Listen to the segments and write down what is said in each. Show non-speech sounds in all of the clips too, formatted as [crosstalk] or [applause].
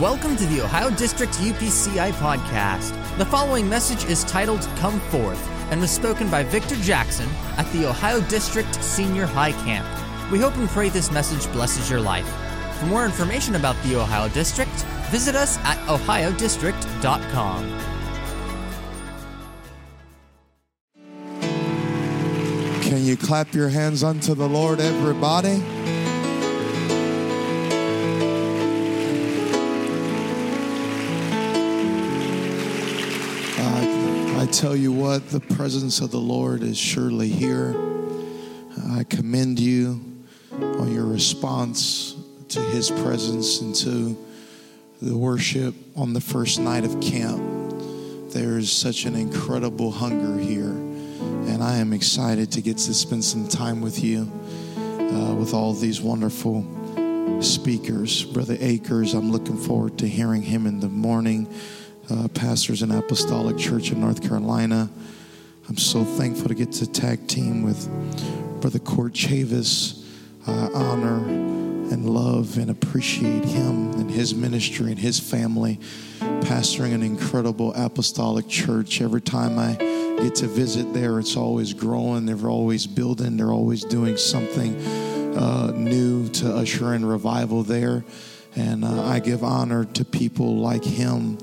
Welcome to the Ohio District UPCI podcast. The following message is titled Come Forth and was spoken by Victor Jackson at the Ohio District Senior High Camp. We hope and pray this message blesses your life. For more information about the Ohio District, visit us at ohiodistrict.com. Can you clap your hands unto the Lord, everybody? Tell you what, the presence of the Lord is surely here. I commend you on your response to his presence and to the worship on the first night of camp. There is such an incredible hunger here, and I am excited to get to spend some time with you uh, with all these wonderful speakers. Brother Akers, I'm looking forward to hearing him in the morning. Uh, pastors in Apostolic Church in North Carolina. I'm so thankful to get to tag team with Brother Court Chavis. I honor and love and appreciate him and his ministry and his family, pastoring an incredible apostolic church. Every time I get to visit there, it's always growing, they're always building, they're always doing something uh, new to usher in revival there. And uh, I give honor to people like him.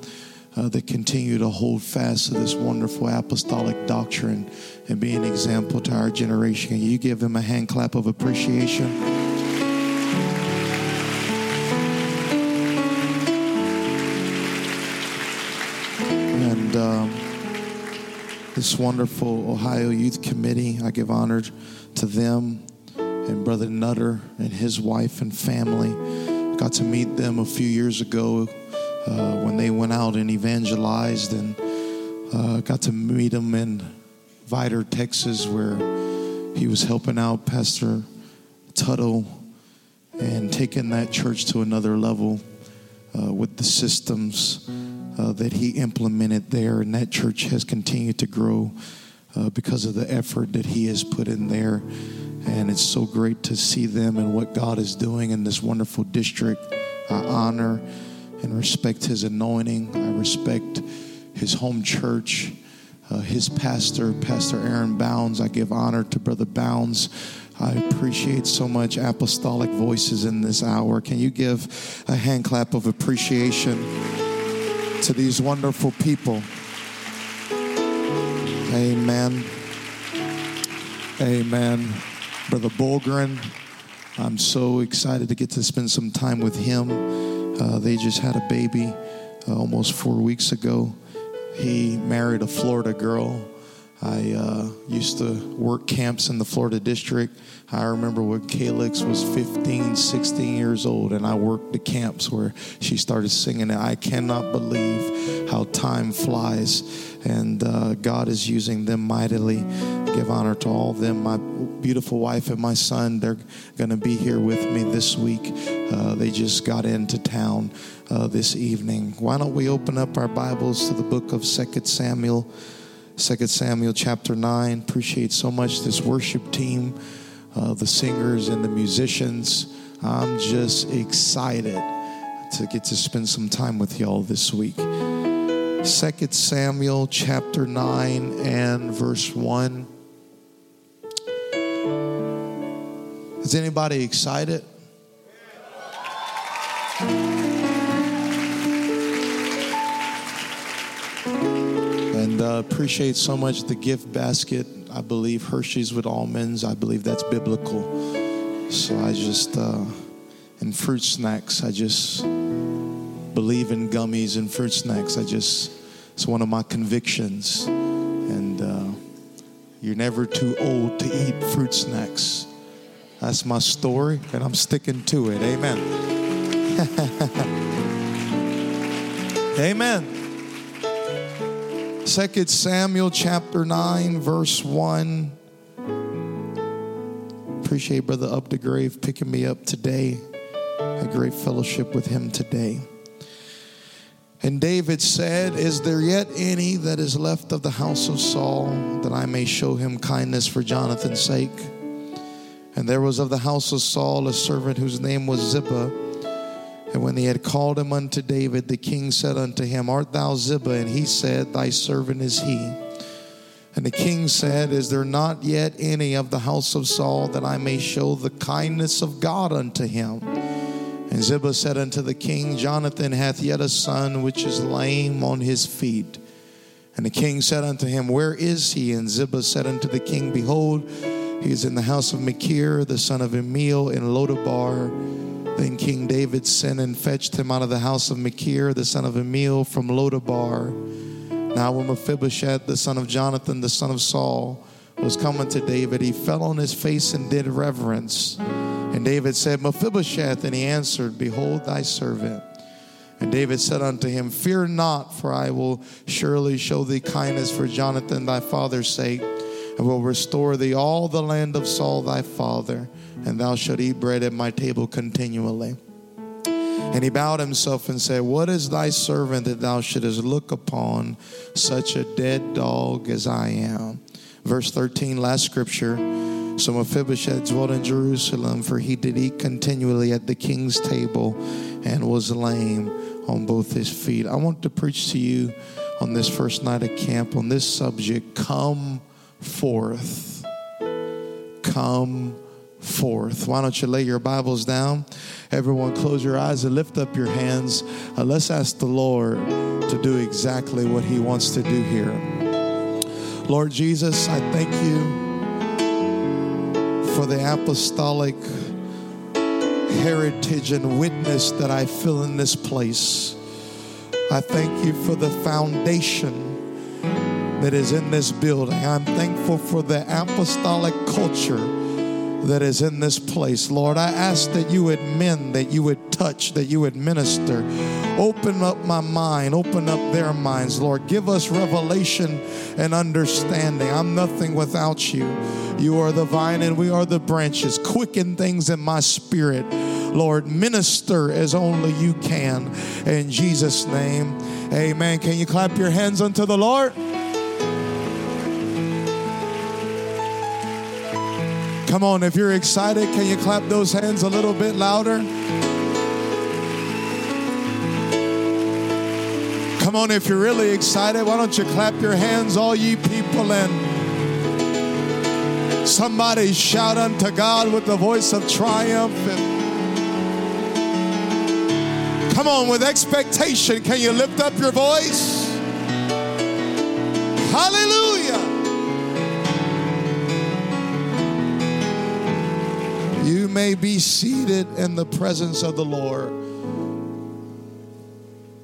Uh, that continue to hold fast to this wonderful apostolic doctrine and be an example to our generation. Can you give them a hand clap of appreciation? And um, this wonderful Ohio Youth Committee, I give honor to them and Brother Nutter and his wife and family. Got to meet them a few years ago uh, when they went out and evangelized and uh, got to meet him in Vidor, Texas, where he was helping out Pastor Tuttle and taking that church to another level uh, with the systems uh, that he implemented there. And that church has continued to grow uh, because of the effort that he has put in there. And it's so great to see them and what God is doing in this wonderful district. I honor and respect his anointing. I respect his home church, uh, his pastor, Pastor Aaron Bounds. I give honor to Brother Bounds. I appreciate so much apostolic voices in this hour. Can you give a hand clap of appreciation to these wonderful people? Amen. Amen. Brother Bolgren, I'm so excited to get to spend some time with him. Uh, they just had a baby uh, almost four weeks ago. He married a Florida girl. I uh, used to work camps in the Florida district. I remember when Calix was 15, 16 years old, and I worked the camps where she started singing. I cannot believe how time flies, and uh, God is using them mightily. Give honor to all of them. My beautiful wife and my son, they're going to be here with me this week. Uh, they just got into town uh, this evening. Why don't we open up our Bibles to the book of Second Samuel? 2 Samuel chapter 9. Appreciate so much this worship team, uh, the singers and the musicians. I'm just excited to get to spend some time with y'all this week. 2 Samuel chapter 9 and verse 1. Is anybody excited? And uh, appreciate so much the gift basket. I believe Hershey's with almonds. I believe that's biblical. So I just, uh, and fruit snacks, I just believe in gummies and fruit snacks. I just, it's one of my convictions. And uh, you're never too old to eat fruit snacks. That's my story, and I'm sticking to it. Amen. [laughs] Amen. Second Samuel chapter 9, verse 1. Appreciate Brother Up the Grave picking me up today. A great fellowship with him today. And David said, Is there yet any that is left of the house of Saul that I may show him kindness for Jonathan's sake? And there was of the house of Saul a servant whose name was Ziba. And when they had called him unto David, the king said unto him, Art thou Ziba? And he said, Thy servant is he. And the king said, Is there not yet any of the house of Saul that I may show the kindness of God unto him? And Ziba said unto the king, Jonathan hath yet a son which is lame on his feet. And the king said unto him, Where is he? And Ziba said unto the king, Behold, he is in the house of Machir, the son of Ammiel, in Lodabar. Then King David sent and fetched him out of the house of Machir, the son of Ammiel, from Lodabar. Now, when Mephibosheth, the son of Jonathan, the son of Saul, was coming to David, he fell on his face and did reverence. And David said, Mephibosheth, and he answered, Behold thy servant. And David said unto him, Fear not, for I will surely show thee kindness for Jonathan thy father's sake, and will restore thee all the land of Saul thy father, and thou shalt eat bread at my table continually. And he bowed himself and said, What is thy servant that thou shouldest look upon such a dead dog as I am? Verse 13, last scripture. So Mephibosheth dwelt in Jerusalem, for he did eat continually at the king's table and was lame on both his feet. I want to preach to you on this first night of camp on this subject come forth. Come forth. Why don't you lay your Bibles down? Everyone, close your eyes and lift up your hands. Uh, let's ask the Lord to do exactly what He wants to do here. Lord Jesus, I thank you for the apostolic heritage and witness that I feel in this place. I thank you for the foundation that is in this building. I'm thankful for the apostolic culture that is in this place. Lord, I ask that you would mend, that you would touch, that you would minister. Open up my mind, open up their minds, Lord. Give us revelation and understanding. I'm nothing without you. You are the vine and we are the branches. Quicken things in my spirit. Lord, minister as only you can. In Jesus' name, amen. Can you clap your hands unto the Lord? Come on, if you're excited, can you clap those hands a little bit louder? Come on, if you're really excited, why don't you clap your hands, all ye people, and somebody shout unto God with the voice of triumph. And come on, with expectation, can you lift up your voice? Hallelujah. You may be seated in the presence of the Lord.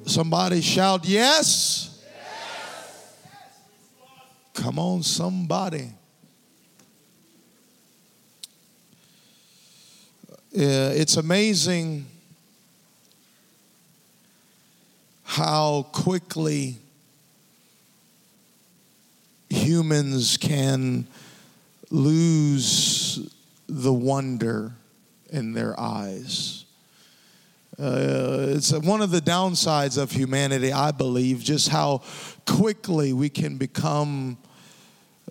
Somebody shout, Yes. yes. Come on, somebody. It's amazing how quickly humans can lose the wonder in their eyes. Uh, it's one of the downsides of humanity, I believe, just how quickly we can become,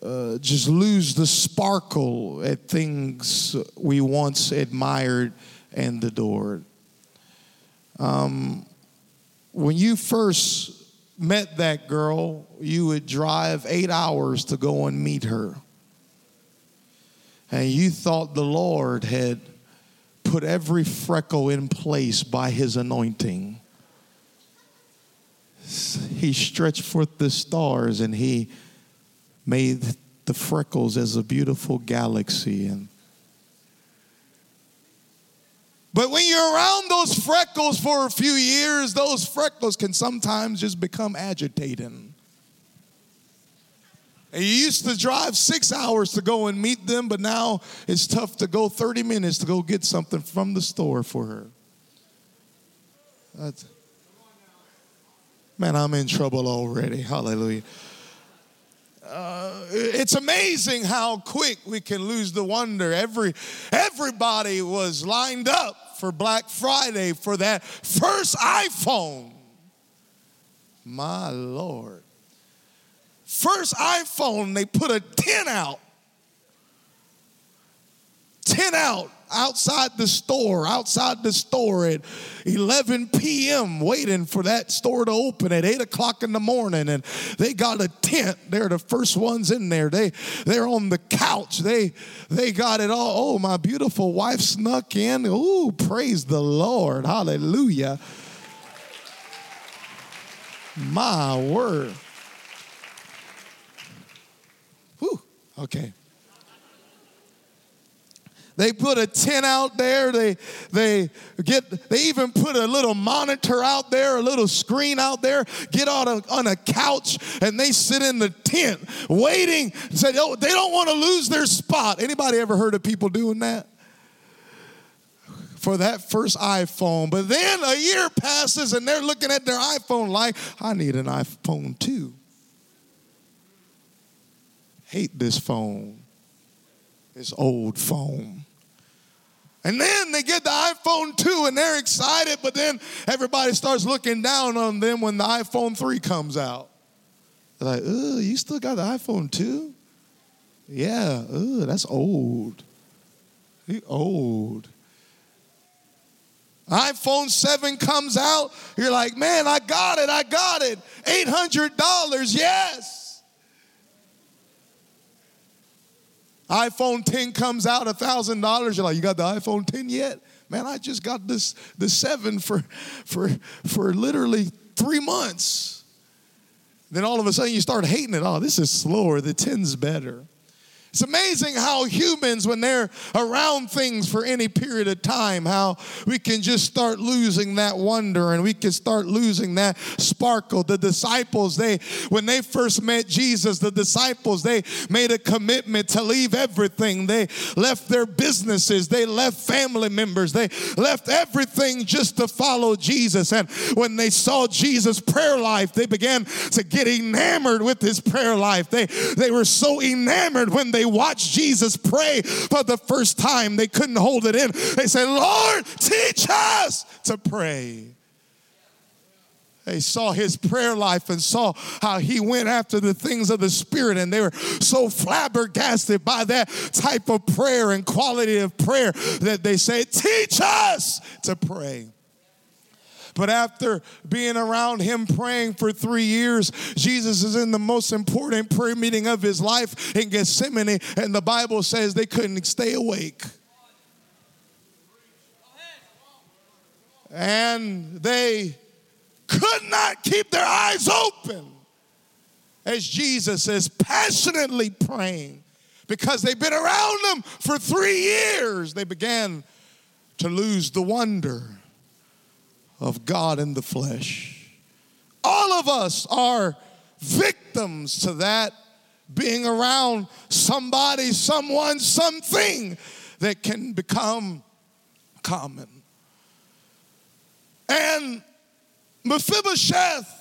uh, just lose the sparkle at things we once admired and adored. Um, when you first met that girl, you would drive eight hours to go and meet her and you thought the Lord had put every freckle in place by his anointing. He stretched forth the stars and he made the freckles as a beautiful galaxy and but when you're around those freckles for a few years, those freckles can sometimes just become agitating. And you used to drive six hours to go and meet them, but now it's tough to go 30 minutes to go get something from the store for her. That's, man, I'm in trouble already. Hallelujah. Uh, it's amazing how quick we can lose the wonder. Every everybody was lined up for Black Friday for that first iPhone. My Lord. First iPhone, they put a 10 out. 10 out. Outside the store, outside the store at 11 p.m., waiting for that store to open at 8 o'clock in the morning. And they got a tent. They're the first ones in there. They, they're on the couch. They, they got it all. Oh, my beautiful wife snuck in. Ooh, praise the Lord. Hallelujah. My word. Whew, okay. They put a tent out there. They, they get, they even put a little monitor out there, a little screen out there, get on a, on a couch and they sit in the tent waiting. Say, oh, they don't want to lose their spot. Anybody ever heard of people doing that? For that first iPhone. But then a year passes and they're looking at their iPhone like, I need an iPhone too. Hate this phone, this old phone. And then they get the iPhone 2 and they're excited, but then everybody starts looking down on them when the iPhone 3 comes out. They're like, oh, you still got the iPhone 2? Yeah, ugh, that's old. You old. iPhone 7 comes out, you're like, man, I got it, I got it. $800, yes. iPhone 10 comes out, $1,000. You're like, you got the iPhone 10 yet? Man, I just got this the 7 for, for, for literally three months. Then all of a sudden you start hating it. Oh, this is slower. The 10's better. It's amazing how humans, when they're around things for any period of time, how we can just start losing that wonder and we can start losing that sparkle. The disciples, they, when they first met Jesus, the disciples, they made a commitment to leave everything. They left their businesses, they left family members, they left everything just to follow Jesus. And when they saw Jesus' prayer life, they began to get enamored with his prayer life. They, they were so enamored when they they watched Jesus pray for the first time, they couldn't hold it in. They said, Lord, teach us to pray. They saw his prayer life and saw how he went after the things of the Spirit, and they were so flabbergasted by that type of prayer and quality of prayer that they said, Teach us to pray. But after being around him praying for three years, Jesus is in the most important prayer meeting of his life in Gethsemane, and the Bible says they couldn't stay awake. And they could not keep their eyes open as Jesus is passionately praying because they've been around him for three years. They began to lose the wonder of God in the flesh. All of us are victims to that, being around somebody, someone, something that can become common. And Mephibosheth,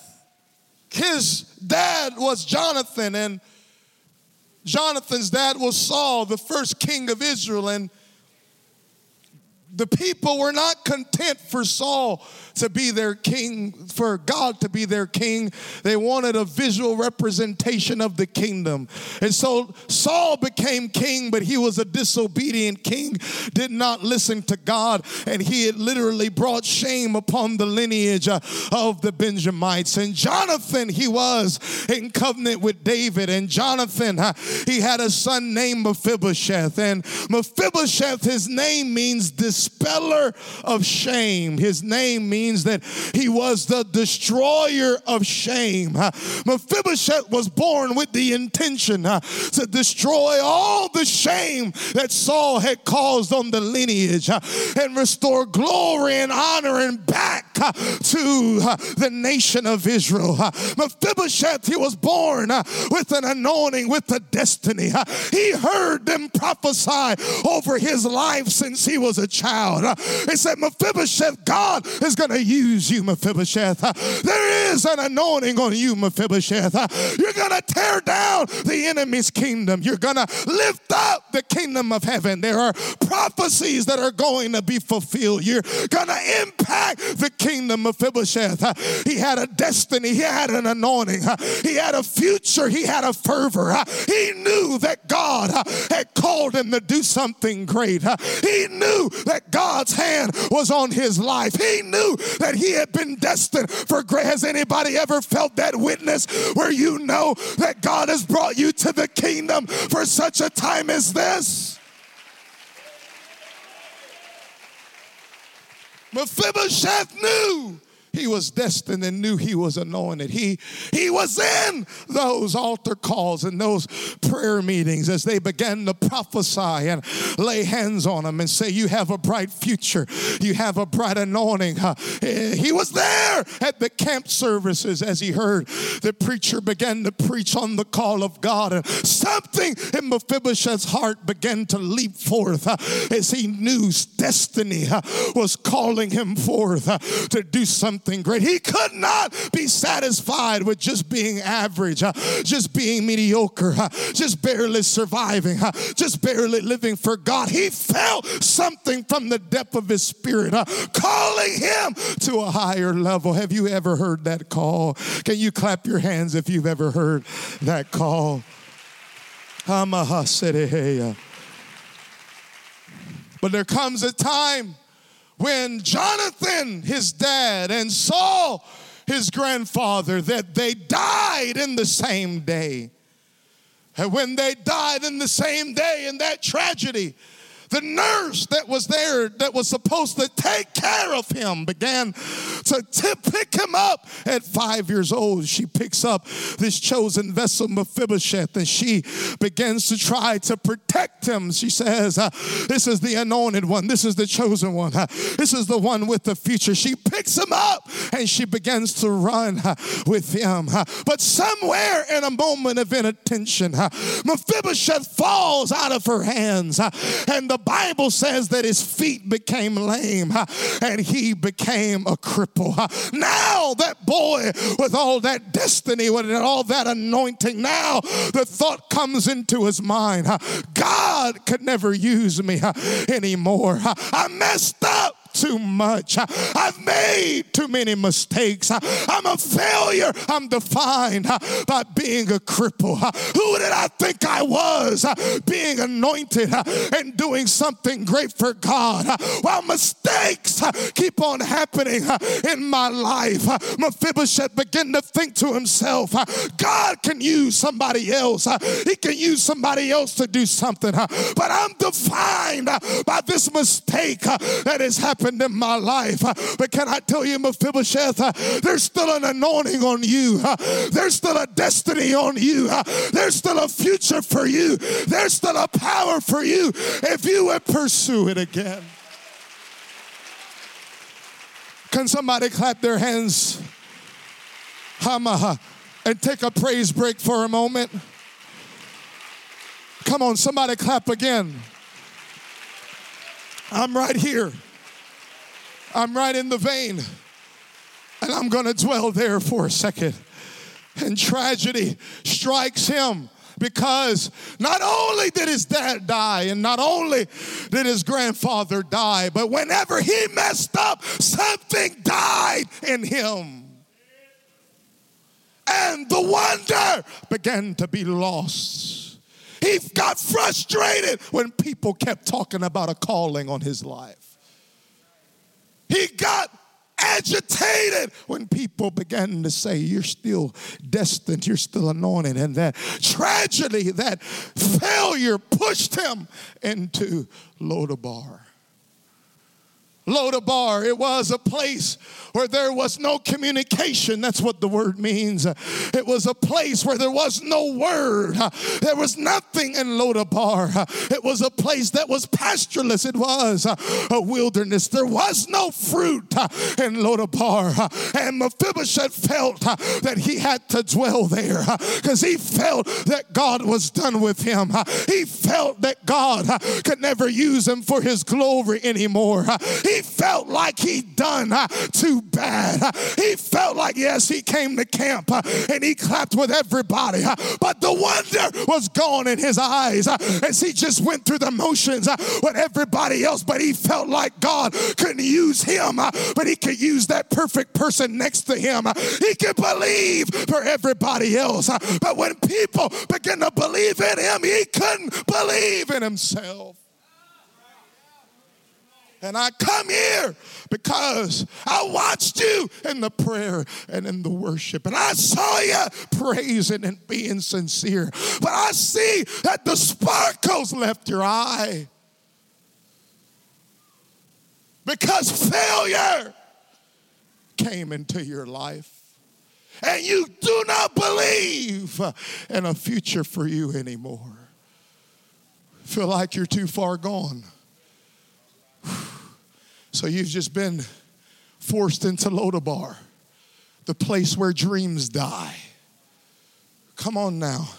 his dad was Jonathan, and Jonathan's dad was Saul, the first king of Israel. And the people were not content for Saul to be their king, for God to be their king. They wanted a visual representation of the kingdom. And so Saul became king, but he was a disobedient king, did not listen to God, and he had literally brought shame upon the lineage uh, of the Benjamites. And Jonathan, he was in covenant with David, and Jonathan, he had a son named Mephibosheth. And Mephibosheth, his name means dispeller of shame. His name means that he was the destroyer of shame. Mephibosheth was born with the intention to destroy all the shame that Saul had caused on the lineage and restore glory and honor and back Uh, to uh, the nation of Israel. Uh, Mephibosheth, he was born with an anointing, with a destiny. He heard them prophesy over his life since he was a child. He said, Mephibosheth, God is going to use you, Mephibosheth. There is an anointing on you, Mephibosheth. You're going to tear down the enemy's kingdom. You're going to lift up the kingdom of heaven. There are prophecies that are going to be fulfilled. You're going to impact the kingdom kingdom, Mephibosheth, he had a destiny, he had an anointing, he had a future, he had a fervor. He knew that God had called him to do something great. He knew that God's hand was on his life. He knew that he had been destined for great. Has anybody ever felt that witness where you know that God has brought you to the kingdom for such a time as this? Mephibosheth knew he was destined and knew he was anointed. He, he was in those altar calls and those prayer meetings as they began to prophesy and lay hands on him and say, You have a bright future, you have a bright anointing. Eh, he was there at the camp services as he heard the preacher began to preach on the call of God, and something in Mephibosheth's heart began to leap forth as he knew destiny was calling him forth to do something something great. He could not be satisfied with just being average, just being mediocre, just barely surviving, just barely living for God. He felt something from the depth of his spirit calling him to a higher level. Have you ever heard that call? Can you clap your hands if you've ever heard that call? But there comes a time when Jonathan, his dad, and Saul, his grandfather, that they died in the same day. And when they died in the same day in that tragedy, the nurse that was there that was supposed to take care of him began to tip, pick him up at five years old. She picks up this chosen vessel, Mephibosheth, and she begins to try to protect him. She says, uh, This is the anointed one, this is the chosen one, uh, this is the one with the future. She picks him up and she begins to run uh, with him. But somewhere in a moment of inattention, Mephibosheth falls out of her hands, and the Bible says that his feet became lame and he became a cripple. Now, that boy with all that destiny, with all that anointing, now the thought comes into his mind God could never use me anymore. I messed up too much. I've made too many mistakes. I'm a failure. I'm defined by being a cripple. Who did I think I was? Being anointed and doing something great for God. While mistakes keep on happening in my life, Mephibosheth began to think to himself, God can use somebody else. He can use somebody else to do something. But I'm defined by this mistake that has happened happened in my life. But can I tell you, Mephibosheth, there's still an anointing on you. There's still a destiny on you. There's still a future for you. There's still a power for you if you would pursue it again. Can somebody clap their hands? And take a praise break for a moment. Come on, somebody clap again. I'm right here. I'm right in the vein. And I'm going to dwell there for a second. And tragedy strikes him because not only did his dad die and not only did his grandfather die, but whenever he messed up, something died in him. And the wonder began to be lost. He got frustrated when people kept talking about a calling on his life. He got agitated when people began to say, You're still destined, you're still anointed. And that tragedy, that failure pushed him into Lodabar. Lodabar. It was a place where there was no communication. That's what the word means. It was a place where there was no word. There was nothing in Lodabar. It was a place that was pastureless. It was a wilderness. There was no fruit in Lodabar. And Mephibosheth felt that he had to dwell there because he felt that God was done with him. He felt that God could never use him for his glory anymore. He he felt like he'd done uh, too bad. He felt like, yes, he came to camp uh, and he clapped with everybody, uh, but the wonder was gone in his eyes as he just went through the motions with everybody else, but he felt like God couldn't use him, but he could use that perfect person next to him. He could believe for everybody else, but when people began to believe in him, he couldn't believe in himself. And I come here because I watched you in the prayer and in the worship. And I saw you praising and being sincere. But I see that the sparkles left your eye. Because failure came into your life. And you do not believe in a future for you anymore. Feel like you're too far gone. So you've just been forced into Lodabar, the place where dreams die. Come on now.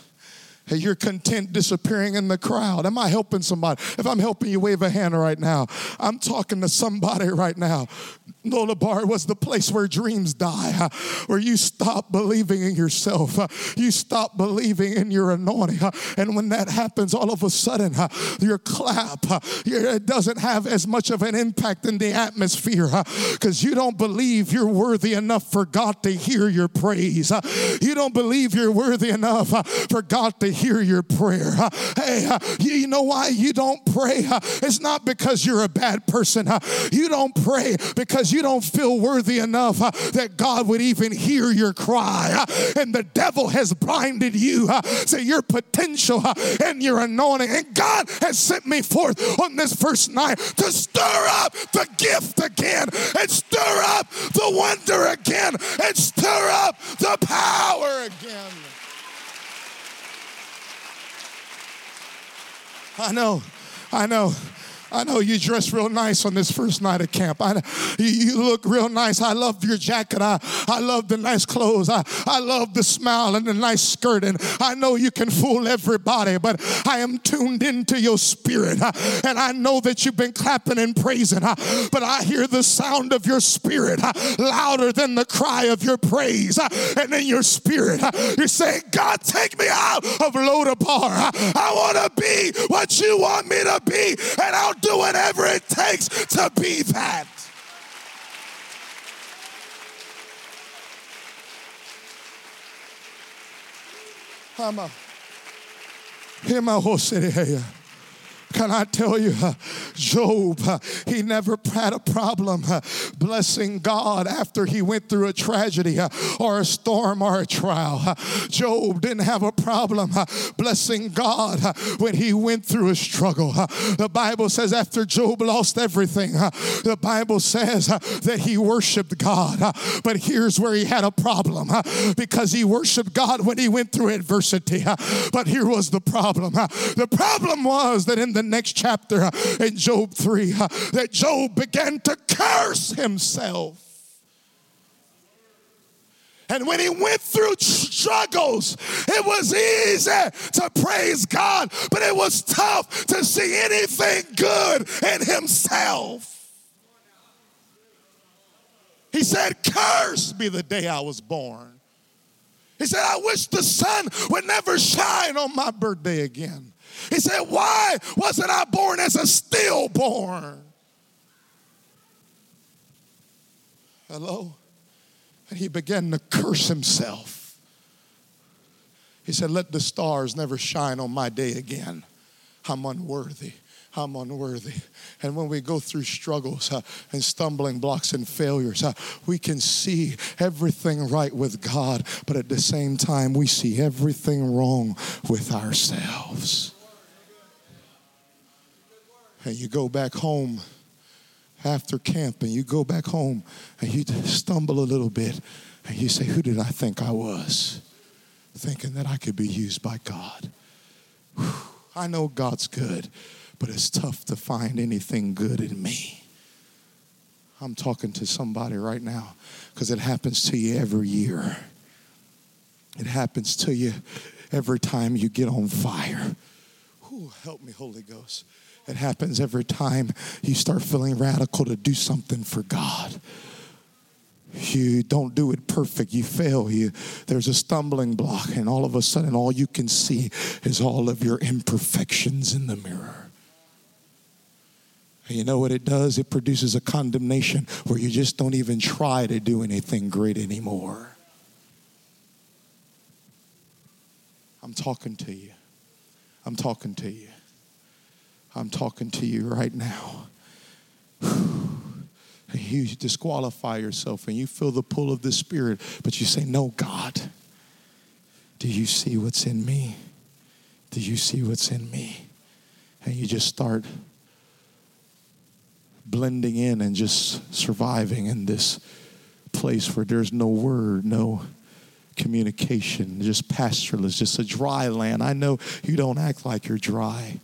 Hey, you're content disappearing in the crowd. Am I helping somebody? If I'm helping you, wave a hand right now. I'm talking to somebody right now. Lodabar was the place where dreams die, where you stop believing in yourself. You stop believing in your anointing. And when that happens, all of a sudden, your clap, it doesn't have as much of an impact in the atmosphere because you don't believe you're worthy enough for God to hear your praise. You don't believe you're worthy enough for God to hear your prayer. Hey, you know why you don't pray? It's not because you're a bad person. You don't pray because you don't feel worthy enough uh, that God would even hear your cry. uh, And the devil has blinded you uh, to your potential and your anointing. And God has sent me forth on this first night to stir up the gift again and stir up the wonder again and stir up the power again. I know, I know. I know you dress real nice on this first night of camp. I, you, you look real nice. I love your jacket. I, I love the nice clothes. I, I love the smile and the nice skirt. And I know you can fool everybody, but I am tuned into your spirit. And I know that you've been clapping and praising, but I hear the sound of your spirit louder than the cry of your praise. And in your spirit, you're saying, God, take me out of Lodabar. I want to be what you want me to be, and I'll do whatever it takes to be that. Hama. city, Hosea. Can I tell you, uh, Job, uh, he never had a problem uh, blessing God after he went through a tragedy uh, or a storm or a trial. Uh, Job didn't have a problem uh, blessing God when he went through a struggle. The Bible says after Job lost everything, the Bible says that he worshiped God. But here's where he had a problem because he worshiped God when he went through adversity. But here was the problem. The problem was that in the next chapter uh, in Job 3, uh, that Job began to curse himself. And when he went through struggles, it was easy to praise God, but it was tough to see anything good in himself. He said, Cursed be the day I was born. He said, I wish the sun would never shine on my birthday again. He said, Why wasn't I born as a stillborn? Hello? And he began to curse himself. He said, Let the stars never shine on my day again. I'm unworthy. I'm unworthy. And when we go through struggles uh, and stumbling blocks and failures, uh, we can see everything right with God, but at the same time, we see everything wrong with ourselves. And you go back home after camp and you go back home and you stumble a little bit and you say, Who did I think I was? Thinking that I could be used by God. Whew. I know God's good, but it's tough to find anything good in me. I'm talking to somebody right now because it happens to you every year. It happens to you every time you get on fire. Ooh, help me, Holy Ghost. It happens every time you start feeling radical to do something for God. You don't do it perfect. You fail. You, there's a stumbling block, and all of a sudden, all you can see is all of your imperfections in the mirror. And you know what it does? It produces a condemnation where you just don't even try to do anything great anymore. I'm talking to you. I'm talking to you. I'm talking to you right now. you disqualify yourself and you feel the pull of the Spirit, but you say, No, God, do you see what's in me? Do you see what's in me? And you just start blending in and just surviving in this place where there's no word, no communication, just pastureless, just a dry land. I know you don't act like you're dry,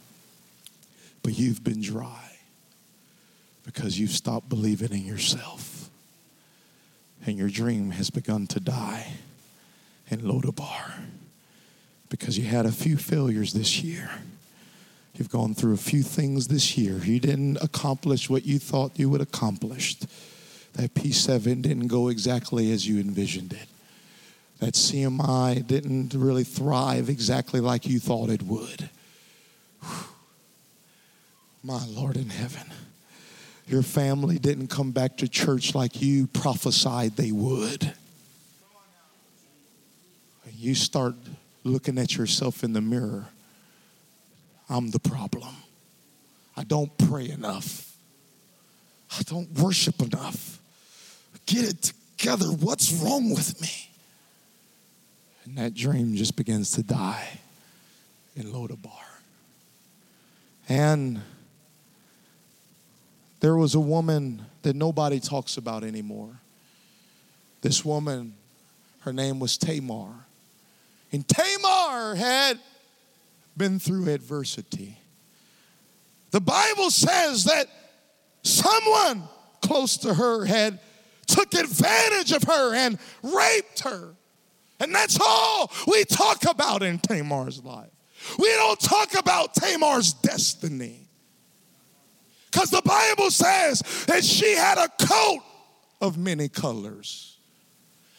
but you've been dry because you've stopped believing in yourself. And your dream has begun to die in Lodabar because you had a few failures this year. You've gone through a few things this year. You didn't accomplish what you thought you would accomplish. That P7 didn't go exactly as you envisioned it. That CMI didn't really thrive exactly like you thought it would. My Lord in heaven. Your family didn't come back to church like you prophesied they would. You start looking at yourself in the mirror. I'm the problem. I don't pray enough. I don't worship enough. Get it together. What's wrong with me? And that dream just begins to die in Lodabar. And there was a woman that nobody talks about anymore. This woman, her name was Tamar. And Tamar had been through adversity. The Bible says that someone close to her had took advantage of her and raped her. And that's all we talk about in Tamar's life. We don't talk about Tamar's destiny. Because the Bible says that she had a coat of many colors,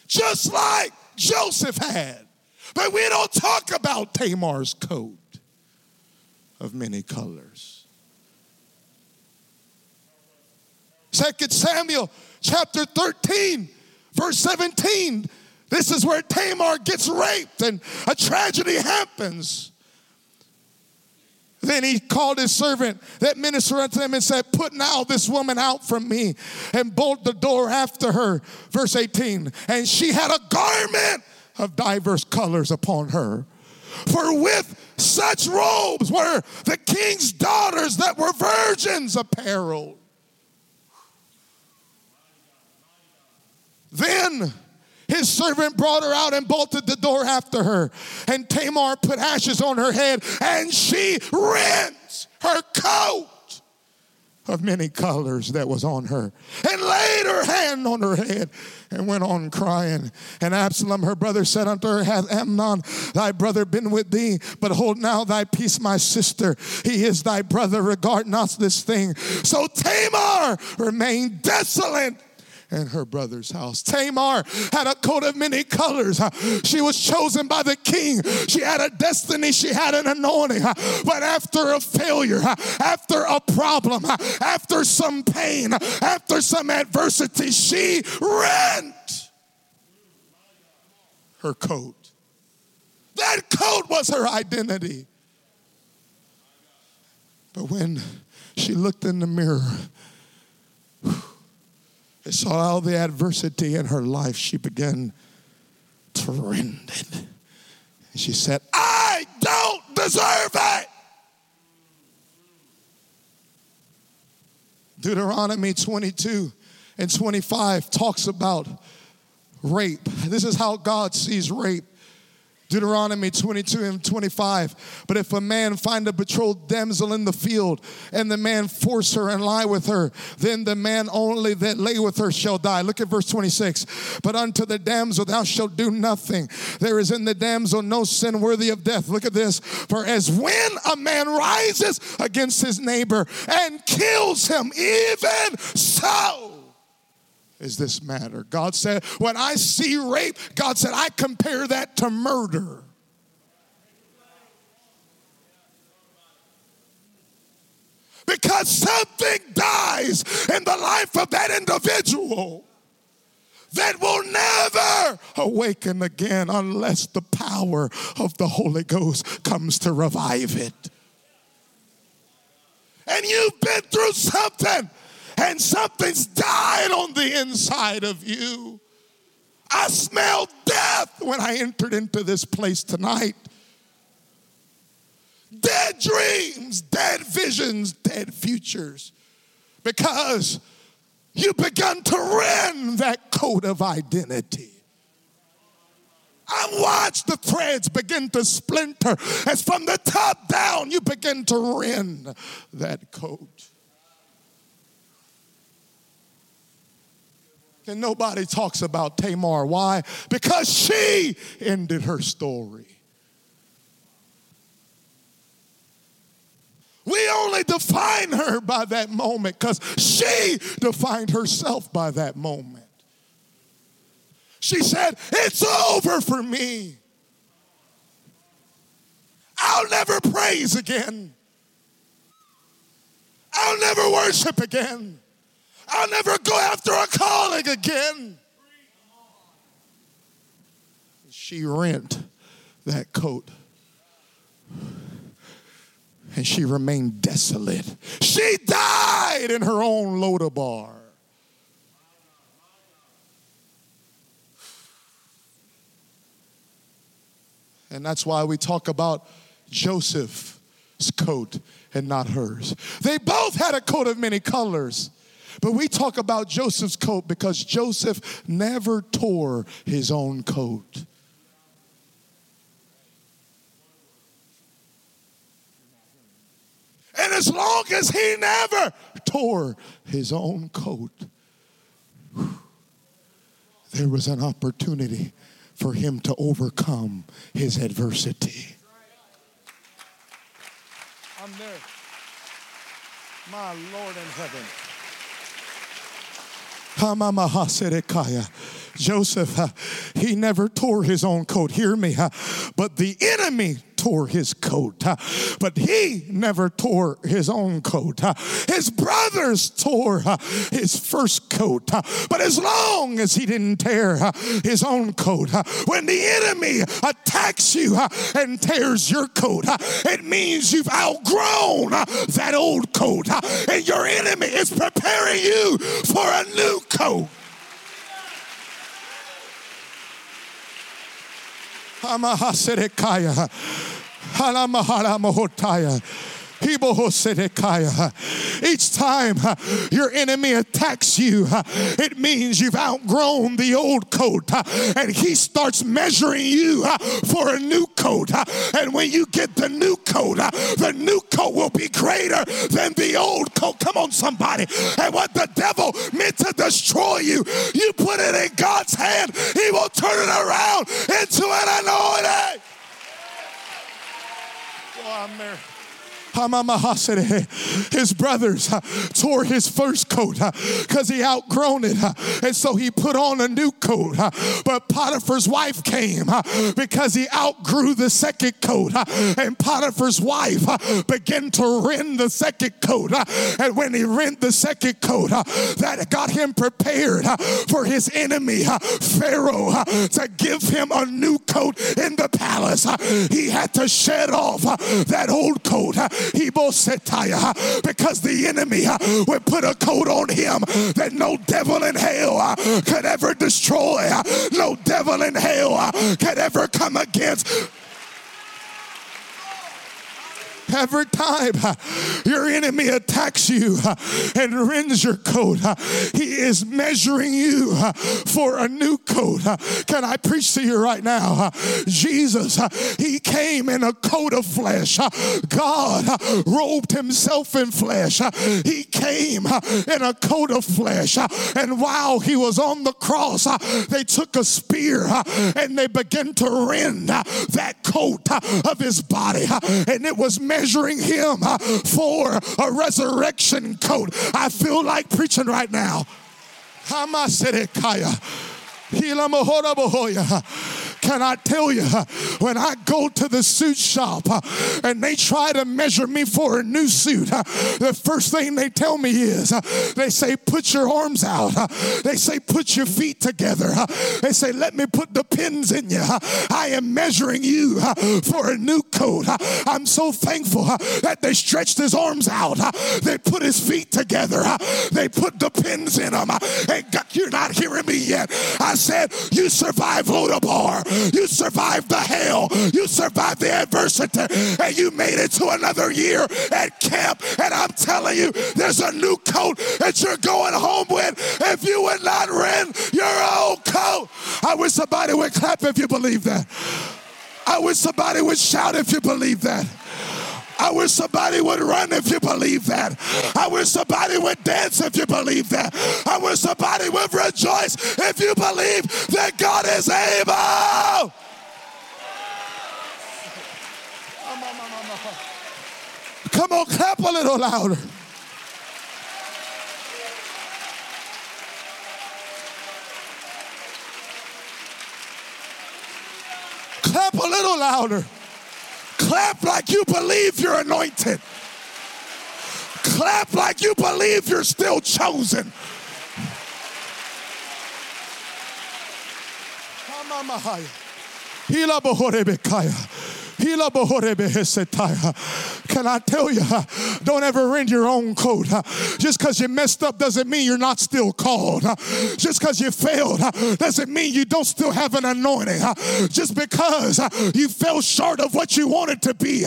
just like Joseph had. But we don't talk about Tamar's coat of many colors. Second Samuel chapter 13, verse 17. This is where Tamar gets raped and a tragedy happens. Then he called his servant that ministered unto him and said, Put now this woman out from me and bolt the door after her. Verse 18. And she had a garment of diverse colors upon her. For with such robes were the king's daughters that were virgins apparelled. Then his servant brought her out and bolted the door after her. And Tamar put ashes on her head and she rent her coat of many colors that was on her and laid her hand on her head and went on crying. And Absalom, her brother, said unto her, Hath Amnon, thy brother, been with thee? But hold now thy peace, my sister. He is thy brother. Regard not this thing. So Tamar remained desolate in her brother's house. Tamar had a coat of many colors. She was chosen by the king. She had a destiny. She had an anointing. But after a failure, after a problem, after some pain, after some adversity, she rent her coat. That coat was her identity. But when she looked in the mirror, saw all the adversity in her life, she began to rend it. And she said, I don't deserve it. Deuteronomy 22 and 25 talks about rape. This is how God sees rape. Deuteronomy 22 and 25. But if a man find a betrothed damsel in the field, and the man force her and lie with her, then the man only that lay with her shall die. Look at verse 26. But unto the damsel thou shalt do nothing. There is in the damsel no sin worthy of death. Look at this. For as when a man rises against his neighbor and kills him, even so is this matter. God said, when I see rape, God said, I compare that to murder. Because something dies in the life of that individual that will never awaken again unless the power of the Holy Ghost comes to revive it. And you've been through something and something's died on the inside of you. I smelled death when I entered into this place tonight. Dead dreams, dead visions, dead futures. Because you begun to rend that coat of identity. I watched the threads begin to splinter as from the top down you begin to rend that coat. And nobody talks about Tamar. Why? Because she ended her story. We only define her by that moment because she defined herself by that moment. She said, It's over for me. I'll never praise again. I'll never worship again. I'll never go after a calling again. She rent that coat. And she remained desolate. She died in her own Lodabar. And that's why we talk about Joseph's coat and not hers. They both had a coat of many colors. But we talk about Joseph's coat because Joseph never tore his own coat. And as long as he never tore his own coat, there was an opportunity for him to overcome his adversity. I'm there. My Lord in heaven. Joseph, uh, he never tore his own coat. Hear me. Uh, but the enemy tore his coat, but he never tore his own coat. His brothers tore his first coat, but as long as he didn't tear his own coat, when the enemy attacks you and tears your coat, it means you've outgrown that old coat, and your enemy is preparing you for a new coat. Halamahara each time uh, your enemy attacks you, uh, it means you've outgrown the old coat uh, and he starts measuring you for a new coat. And when you get the new coat, the new coat will be greater than the old coat. Come on, somebody. And what the devil meant to destroy you, you put it in God's hand, he will turn it around into an anointing. Oh, I'm there. His brothers uh, tore his first coat because uh, he outgrown it. Uh, and so he put on a new coat. Uh, but Potiphar's wife came uh, because he outgrew the second coat. Uh, and Potiphar's wife began to rend the second coat. And when he rent the second coat, that got him prepared for his enemy, Pharaoh, to give him a new coat in the palace. He had to shed off that old coat because the enemy would put a coat on him that no devil in hell could ever destroy, no devil in hell could ever come against. Every time uh, your enemy attacks you uh, and rends your coat, uh, he is measuring you for a new coat. Can I preach to you right now? Jesus, he came in a coat of flesh. God robed himself in flesh. He came in a coat of flesh. And while he was on the cross, they took a spear and they began to rend that coat of his body. And it was measuring him uh, for a resurrection coat. I feel like preaching right now. Can I tell you, when I go to the suit shop uh, and they try to measure me for a new suit, uh, the first thing they tell me is uh, they say, put your arms out. They say, put your feet together. They say, let me put the pins in you. I am measuring you for a new coat. I'm so thankful that they stretched his arms out. They put his feet together. They put the pins in them. And you're not hearing me yet. I said, you survived Lodabar. You survived the hell. You survived the adversity. And you made it to another year at camp. And I'm telling you, there's a new coat that you're going home with if you would not rent your old coat. I wish somebody would clap if you believe that. I wish somebody would shout if you believe that. I wish somebody would run if you believe that. I wish somebody would dance if you believe that. I wish somebody would rejoice if you believe that God is able. Come on, clap a little louder. Clap a little louder. Clap like you believe you're anointed. Clap like you believe you're still chosen. Can I tell you, don't ever rend your own coat. Just because you messed up doesn't mean you're not still called. Just because you failed doesn't mean you don't still have an anointing. Just because you fell short of what you wanted to be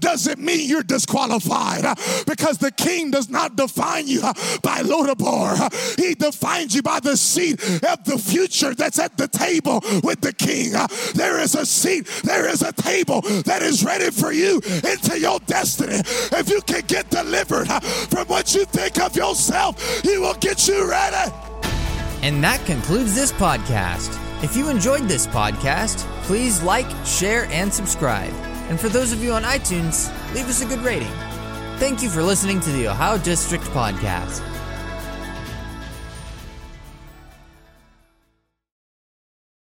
doesn't mean you're disqualified. Because the king does not define you by Lodabar, he defines you by the seat of the future that's at the table with the king. There is a seat, there is a table that is ready for you into your destiny. If you can get delivered from what you think of yourself, He will get you ready. And that concludes this podcast. If you enjoyed this podcast, please like, share, and subscribe. And for those of you on iTunes, leave us a good rating. Thank you for listening to the Ohio District Podcast.